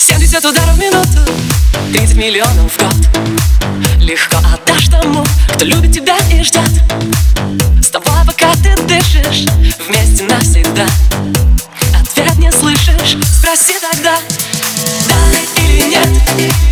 70 ударов в минуту 30 миллионов в год. Легко отдашь тому, кто любит тебя и ждет С тобой пока ты дышишь Вместе навсегда. Ответ не слышишь, спроси тогда Да или нет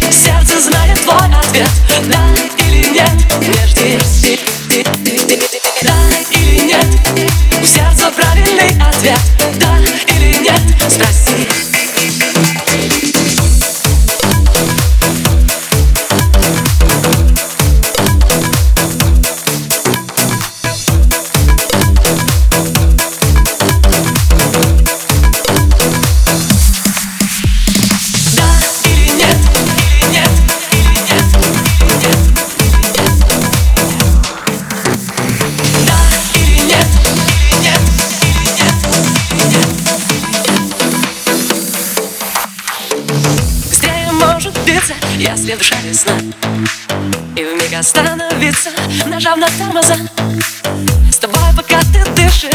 биться, если душа весна. И вмиг остановиться, нажав на тормоза. С тобой пока ты дышишь,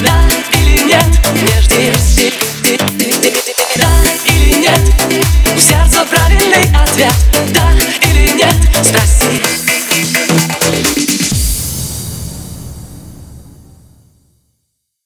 да или нет, между всем.